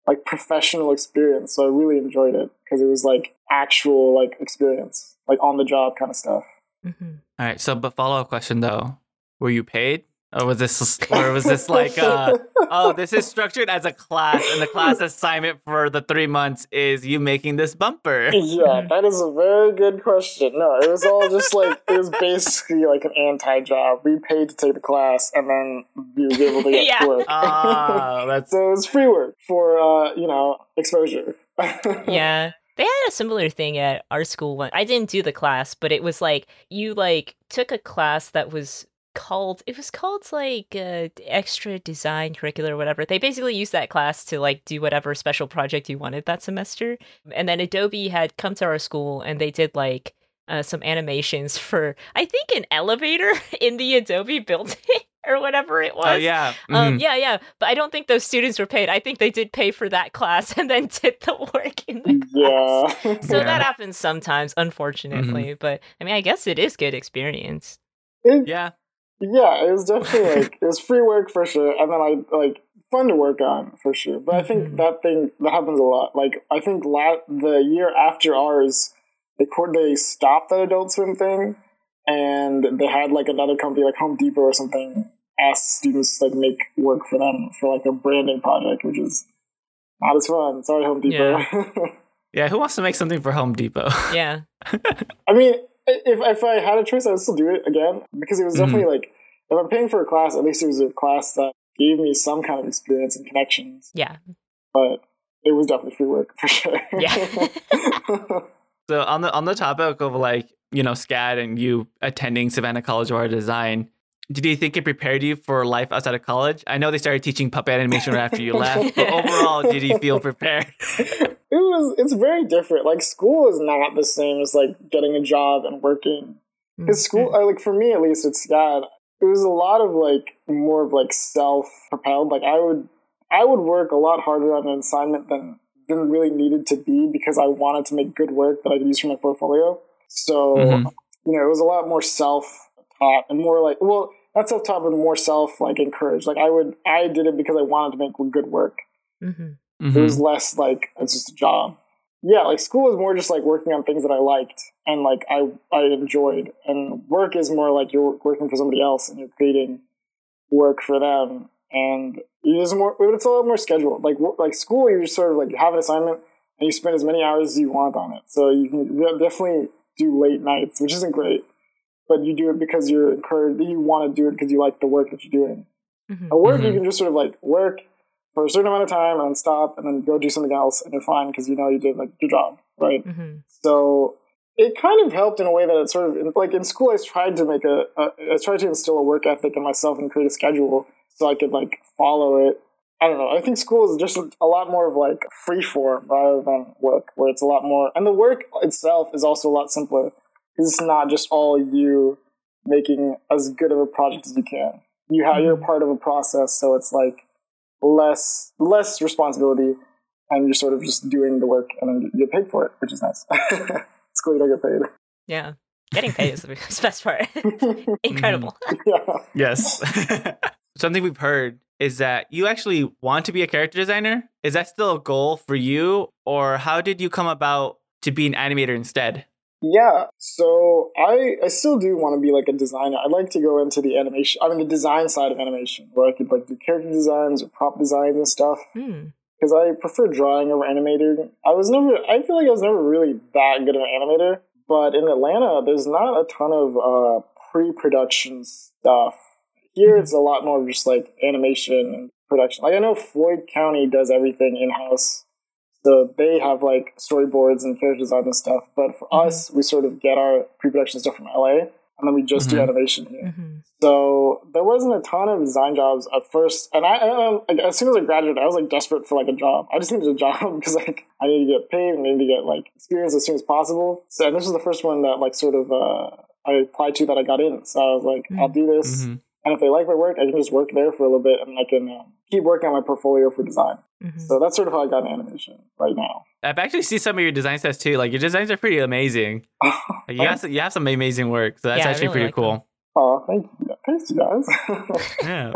like professional experience. So i really enjoyed it because it was like actual like experience like on the job kind of stuff Mhm. All right. So, but follow up question though: Were you paid, or was this, or was this like, uh, [LAUGHS] oh, this is structured as a class, and the class assignment for the three months is you making this bumper? yeah [LAUGHS] that is a very good question no it was all just like it was basically like an anti-job we paid to take the class and then we were able to get Yeah. work [LAUGHS] Ah, that's so it was free work for uh you know exposure yeah. They had a similar thing at our school. One, I didn't do the class, but it was like you like took a class that was called. It was called like uh, extra design curricular or whatever. They basically used that class to like do whatever special project you wanted that semester. And then Adobe had come to our school and they did like uh, some animations for I think an elevator [LAUGHS] in the Adobe building or whatever it was. oh yeah, Um, mhm. yeah, yeah, but I don't think those students were paid. I think they did pay for that class [LAUGHS] and then did the work in the class. yeah So Yeah. that happens sometimes, unfortunately. But I mean, I guess it is good experience. It- yeah. Yeah, it was definitely [LAUGHS] like it was free work for sure, and then I like fun to work on for sure. But I think Mhm. that thing that happens a lot. Like I think la- the year after ours, they court they stopped that Adult Swim thing, and they had like another company like Home Depot or something ask students to, like make work for them for like a branding project, which is not as fun. Sorry, Home Depot. Yeah, [LAUGHS] who wants to make something for Home Depot? [LAUGHS] Yeah. I mean, if if I had a choice, I would still do it again because it was Mhm. definitely like if I'm paying for a class, at least it was a class that gave me some kind of experience and connections. Yeah. But it was definitely free work for sure. Yeah. [LAUGHS] So on the on the topic of like you know SCAD and you attending Savannah College of Art Design, did you think it prepared you for life outside of college? I know they started teaching puppet animation right after you [LAUGHS] left, but overall, did you feel prepared? [LAUGHS] it was. It's very different. Like school is not the same as like getting a job and working. Because school, uh, like for me at least, it's SCAD. It was a lot of like more of like self propelled. Like I would, I would work a lot harder on an assignment than than really needed to be because I wanted to make good work that I could use for my portfolio. So Mhm. you know, it was a lot more self taught and more like well, not self taught, but more self like encouraged. Like I would, I did it because I wanted to make good work. Mhm. It Mhm. was less like it's just a job. Yeah, like school was more just like working on things that I liked and like I I enjoyed, and work is more like you're working for somebody else and you're creating work for them, and it's more it's a lot more scheduled. Like like school, you just sort of like you have an assignment and you spend as many hours as you want on it, so you can definitely do late nights, which isn't great, but you do it because you're encouraged. You want to do it because you like the work that you're doing. Mhm. At work, you Mhm. can just sort of like work for a certain amount of time and then stop and then go do something else and you're fine because you know you did like your job, right? Mhm. So it kind of helped in a way that it sort of like in school. I tried to make a, a I tried to instill a work ethic in myself and create a schedule so I could like follow it. I don't know. I think school is just a lot more of like free form rather than work, where it's a lot more, and the work itself is also a lot simpler because it's not just all you making as good of a project as you can. You have you're mm-hmm. part of a process, so it's like less less responsibility, and you're sort of just doing the work and then you get paid for it, which is nice. [LAUGHS] it's cool you don't get paid. Yeah. Getting paid is the [LAUGHS] best part. [LAUGHS] Incredible. yeah. Yes. Something we've heard is that you actually want to be a character designer. Is that still a goal for you, or how did you come about to be an animator instead? Yeah, so I I still do want to be like a designer. I'd like to go into the animation, I mean the design side of animation, where I could like do character designs or prop designs and stuff. Hmm. Because I prefer drawing over animating. I was never, I feel like I was never really that good of an animator. But in Atlanta, there's not a ton of uh, pre-production stuff. Here, it's a lot more just like animation and production. Like I know Floyd County does everything in house. So they have like storyboards and character design and stuff. But for Mhm. us, we sort of get our pre-production stuff from LA, and then we just do Mhm. animation here. Mhm. So there wasn't a ton of design jobs at first, and I, I like, as soon as I graduated, I was like desperate for like a job. I just needed a [LAUGHS] job because like I needed to get paid, and needed to get like experience as soon as possible. So and this was the first one that like sort of uh, I applied to that I got in. So I was like, I'll do this, Mhm. And if they like my work, I can just work there for a little bit, and I can um, keep working on my portfolio for design. Mhm. So that's sort of how I got in animation right now. I've actually seen some of your design sets too. Like your designs are pretty amazing. [LAUGHS] Like, you, got some, you have some amazing work. So that's Yeah, actually really pretty like cool. oh, thank you, thanks you guys. [LAUGHS] Yeah.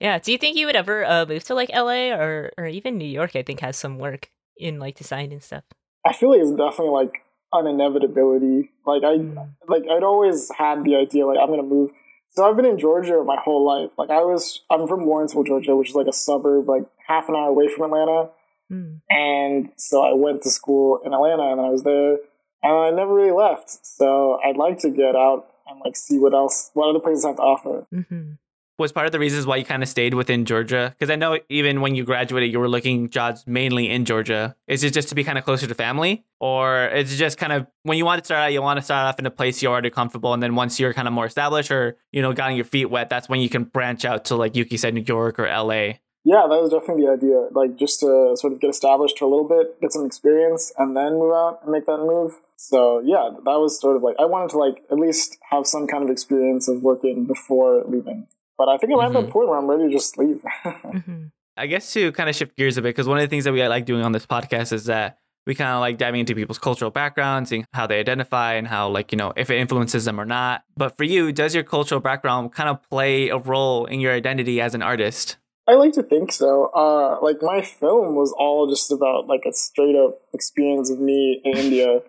Yeah. Do you think you would ever uh, move to like LA or or even New York? I think has some work in like design and stuff. I feel like it's definitely like an inevitability. Like I Mm. like I'd always had the idea like I'm gonna move. So I've been in Georgia my whole life. Like I was I'm from Lawrenceville, Georgia, which is like a suburb, like half an hour away from Atlanta. Mm. And so I went to school in Atlanta and I was there and I never really left. So I'd like to get out and like see what else what other places have to offer. Mhm. Was part of the reasons why you kind of stayed within Georgia? Because I know even when you graduated, you were looking jobs mainly in Georgia. Is it just to be kind of closer to family? Or is it just kind of when you want to start out, you want to start off in a place you're already comfortable. And then once you're kind of more established or, you know, gotten your feet wet, that's when you can branch out to, like Yuki said, New York or LA. Yeah, that was definitely the idea. Like just to sort of get established for a little bit, get some experience, and then move out and make that move. So yeah, that was sort of like I wanted to like at least have some kind of experience of working before leaving. But I think I'm at Mhm. that point where I'm ready to just leave. [LAUGHS] Mhm. I guess to kind of shift gears a bit, because one of the things that we like doing on this podcast is that we kind of like diving into people's cultural background, seeing how they identify and how, like, you know, if it influences them or not. But for you, does your cultural background kind of play a role in your identity as an artist? I like to think so. Uh, like my film was all just about like a straight up experience of me in India.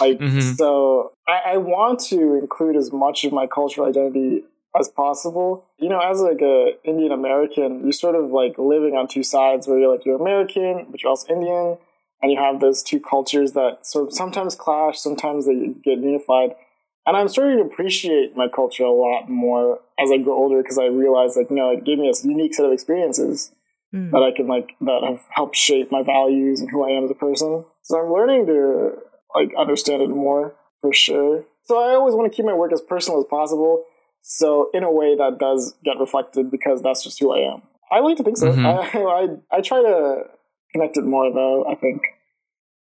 Like Mhm. so, I, I want to include as much of my cultural identity as possible. You know, as like a Indian American, you're sort of like living on two sides where you're like you're American, but you're also Indian, and you have those two cultures that sort of sometimes clash, sometimes they get unified. And I'm starting to appreciate my culture a lot more as I grow older because I realize like, you know, it gave me a unique set of experiences Mm. that I can like that have helped shape my values and who I am as a person. So I'm learning to like understand it more for sure. So I always want to keep my work as personal as possible. So in a way that does get reflected because that's just who I am. I like to think so. Mhm. [LAUGHS] I, I I try to connect it more though. I think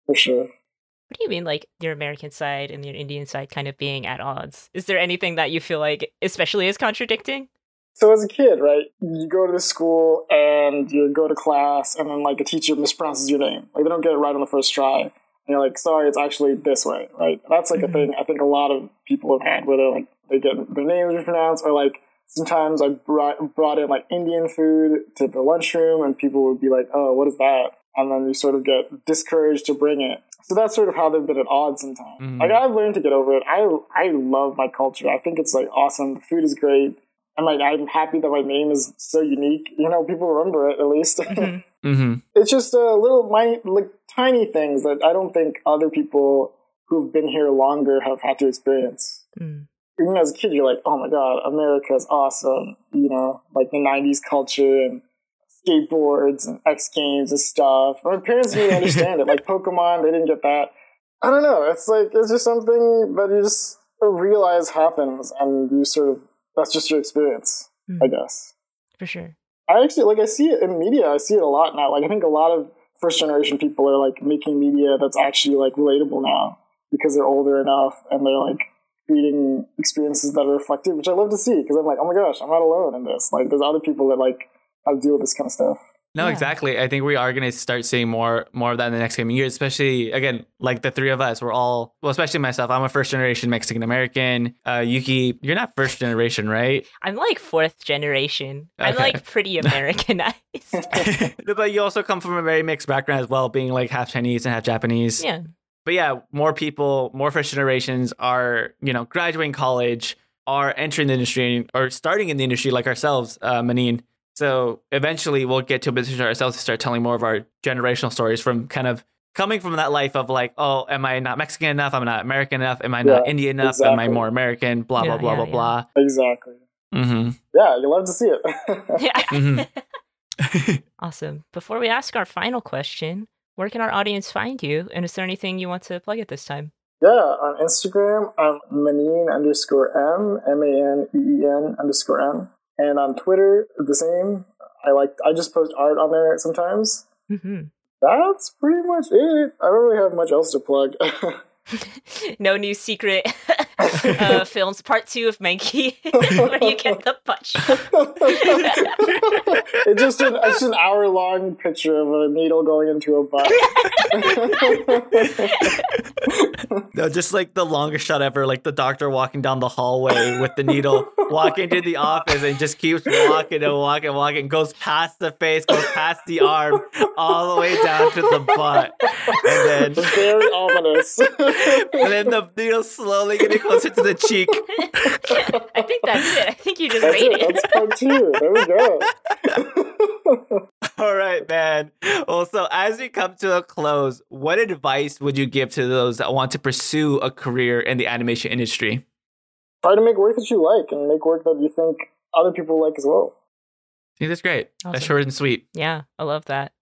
for sure. What do you mean, like your American side and your Indian side kind of being at odds? Is there anything that you feel like, especially, is contradicting? So as a kid, right, you go to the school and you go to class, and then like a teacher mispronounces your name. Like they don't get it right on the first try, and you're like, "Sorry, it's actually this way." Right? That's like Mhm. a thing I think a lot of people have had, where they're like they get their names mispronounced, or like sometimes I brought brought in like Indian food to the lunchroom, and people would be like, "Oh, what is that?" And then you sort of get discouraged to bring it. So that's sort of how they've been at odds sometimes. Mhm. Like I've learned to get over it. I I love my culture. I think it's like awesome. The food is great. I'm like I'm happy that my name is so unique. You know, people remember it at least. [LAUGHS] Mhm. Mm-hmm. it's just a little my like tiny things that I don't think other people who've been here longer have had to experience. Mm. Even as a kid, you're like, oh my god, America's awesome. You know, like the '90s culture and skateboards and X Games and stuff. My parents didn't understand it. Like Pokemon, they didn't get that. I don't know. It's like it's just something that you just realize happens, and you sort of that's just your experience, Mm. I guess. For sure. I actually like I see it in media. I see it a lot now. Like I think a lot of first generation people are like making media that's actually like relatable now because they're older enough and they're like creating experiences that are reflective, which I love to see because I'm like, oh my gosh, I'm not alone in this. Like there's other people that like have to deal with this kind of stuff. No, Yeah. exactly. I think we are going to start seeing more more of that in the next coming years, especially again, like the three of us, we're all well, especially myself. I'm a first generation Mexican American. Uh, Yuki, you're not first generation, right? I'm like fourth generation. I'm like pretty [LAUGHS] Americanized. [LAUGHS] But you also come from a very mixed background as well, being like half Chinese and half Japanese. yeah. But yeah, more people, more first generations are, you know, graduating college, are entering the industry or starting in the industry like ourselves, uh, Maneen. So eventually we'll get to a position ourselves to start telling more of our generational stories from kind of coming from that life of like, oh, am I not Mexican enough? Am I not American enough? Am I not Yeah, Indian enough? Am I more American? Blah, Yeah, blah, blah, yeah, blah, Exactly. blah. Mm-hmm. Yeah, you love to see it. [LAUGHS] Yeah. Mhm. [LAUGHS] awesome. Before we ask our final question, where can our audience find you? And is there anything you want to plug at this time? yeah, on Instagram, I'm Maneen underscore M, M A N E E N underscore M. And on Twitter, the same. I like I just post art on there sometimes. hmm That's pretty much it. I don't really have much else to plug. [LAUGHS] [LAUGHS] no new secret [LAUGHS] [LAUGHS] uh, films. Part two of Mankey, [LAUGHS] where you get the punch. [LAUGHS] it's just an it's an hour long picture of a needle going into a butt. No, just like the longest shot ever, like the doctor walking down the hallway with the needle, walking to the office and just keeps walking and walking, and walking, goes past the face, goes past the arm, all the way down to the butt. And then Very ominous. and then the needle slowly getting [LAUGHS] closer to the cheek. [LAUGHS] I think that's it. I think you just That's made it. it. That's part two. There we go. [LAUGHS] All right, man. Well, so as we come to a close, what advice would you give to those that want to pursue a career in the animation industry? Try to make work that you like and make work that you think other people like as well. I think that's great. That's short and sweet. Yeah, I love that.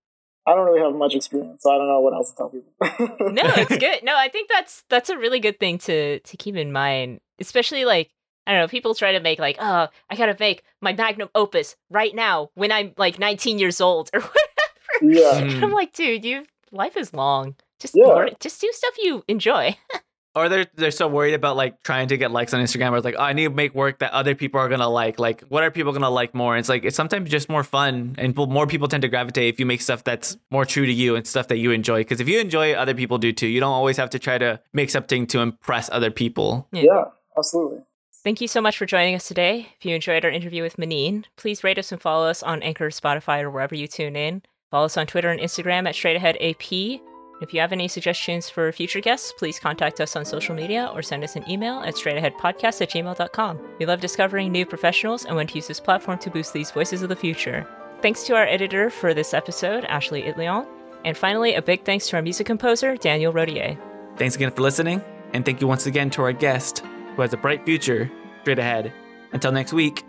I don't really have much experience, so I don't know what else to tell people. [LAUGHS] No, it's good. No, I think that's that's a really good thing to to keep in mind, especially like I don't know, people try to make like, oh, I gotta make my magnum opus right now when I'm like 19 years old or [LAUGHS] whatever. yeah. And I'm hmm. like, dude, you life is long. Just Yeah. work- just do stuff you enjoy. [LAUGHS] Or they're they're so worried about like trying to get likes on Instagram. Or it's like, oh, I need to make work that other people are gonna like. Like, what are people gonna like more? And it's like it's sometimes just more fun, and more people tend to gravitate if you make stuff that's more true to you and stuff that you enjoy. Because if you enjoy it, other people do too. You don't always have to try to make something to impress other people. Yeah, absolutely. Thank you so much for joining us today. If you enjoyed our interview with Maneen, please rate us and follow us on Anchor, Spotify, or wherever you tune in. Follow us on Twitter and Instagram at StraightAheadAP. If you have any suggestions for future guests, please contact us on social media or send us an email at straightaheadpodcast at gmail.com. We love discovering new professionals and want to use this platform to boost these voices of the future. Thanks to our editor for this episode, Ashley Itlion. And finally, a big thanks to our music composer, Daniel Rodier. Thanks again for listening, and thank you once again to our guest who has a bright future straight ahead. Until next week,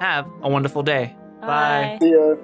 have a wonderful day. Bye. See ya.